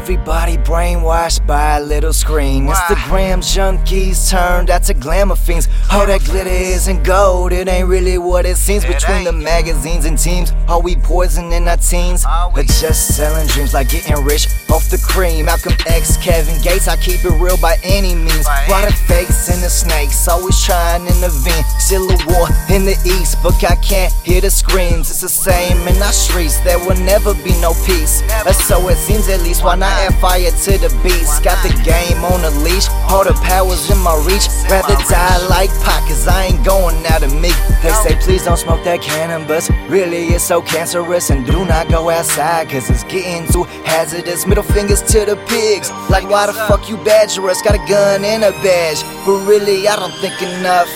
Everybody brainwashed by a little screen. Instagram junkies turned out to glamour fiends. All that glitter isn't gold, it ain't really what it seems. Between the magazines and teams, are we poisoning our teens? But just selling dreams like getting rich off the cream? Malcolm X, Kevin Gates, I keep it real by any means. Why the fakes and the snakes always trying to intervene? Still a war in the east, but I can't hear the screams. It's the same in our streets, there will never be no peace. Or so it seems at least. Why not add fire to the beast? Got the game on a leash, all the powers in my reach. Rather die like Pac, cause I ain't going out of me. They say please don't smoke that cannabis. Really, it's so cancerous. And do not go outside, cause it's getting too hazardous. Middle fingers to the pigs. Like, why the fuck you badger us? Got a gun and a badge. But really, I don't think enough.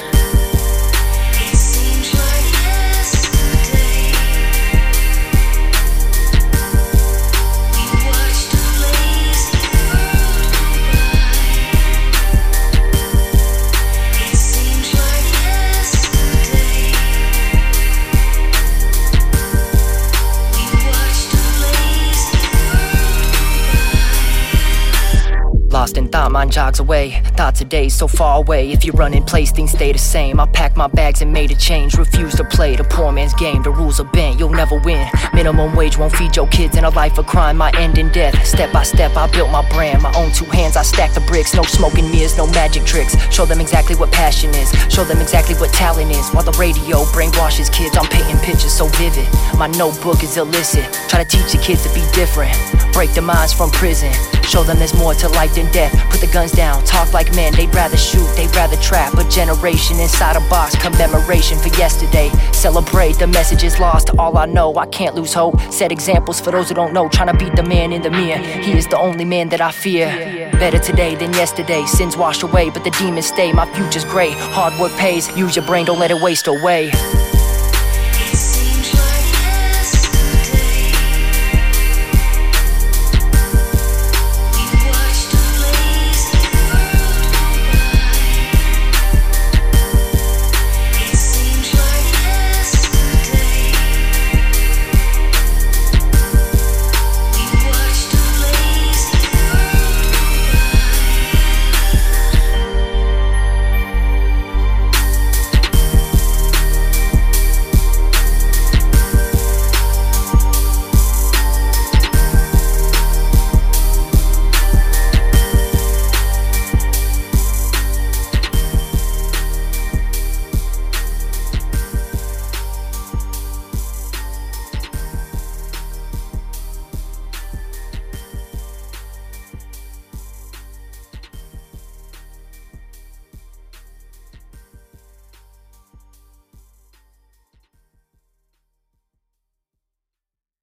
Mind jogs away. Thoughts of days so far away. If you run in place, things stay the same. I packed my bags and made a change. Refuse to play the poor man's game. The rules are bent, you'll never win. Minimum wage won't feed your kids in a life of crime. My end in death. Step by step, I built my brand. My own two hands, I stack the bricks. No smoking mirrors, no magic tricks. Show them exactly what passion is. Show them exactly what talent is. While the radio brainwashes kids, I'm painting pictures so vivid. My notebook is illicit. Try to teach the kids to be different. Break their minds from prison. Show them there's more to life than death. Put the guns down, talk like men. They'd rather shoot, they'd rather trap. A generation inside a box, commemoration for yesterday. Celebrate, the message is lost. All I know, I can't lose hope. Set examples for those who don't know. Trying to beat the man in the mirror. He is the only man that I fear. Better today than yesterday. Sins wash away, but the demons stay. My future's great. Hard work pays. Use your brain, don't let it waste away.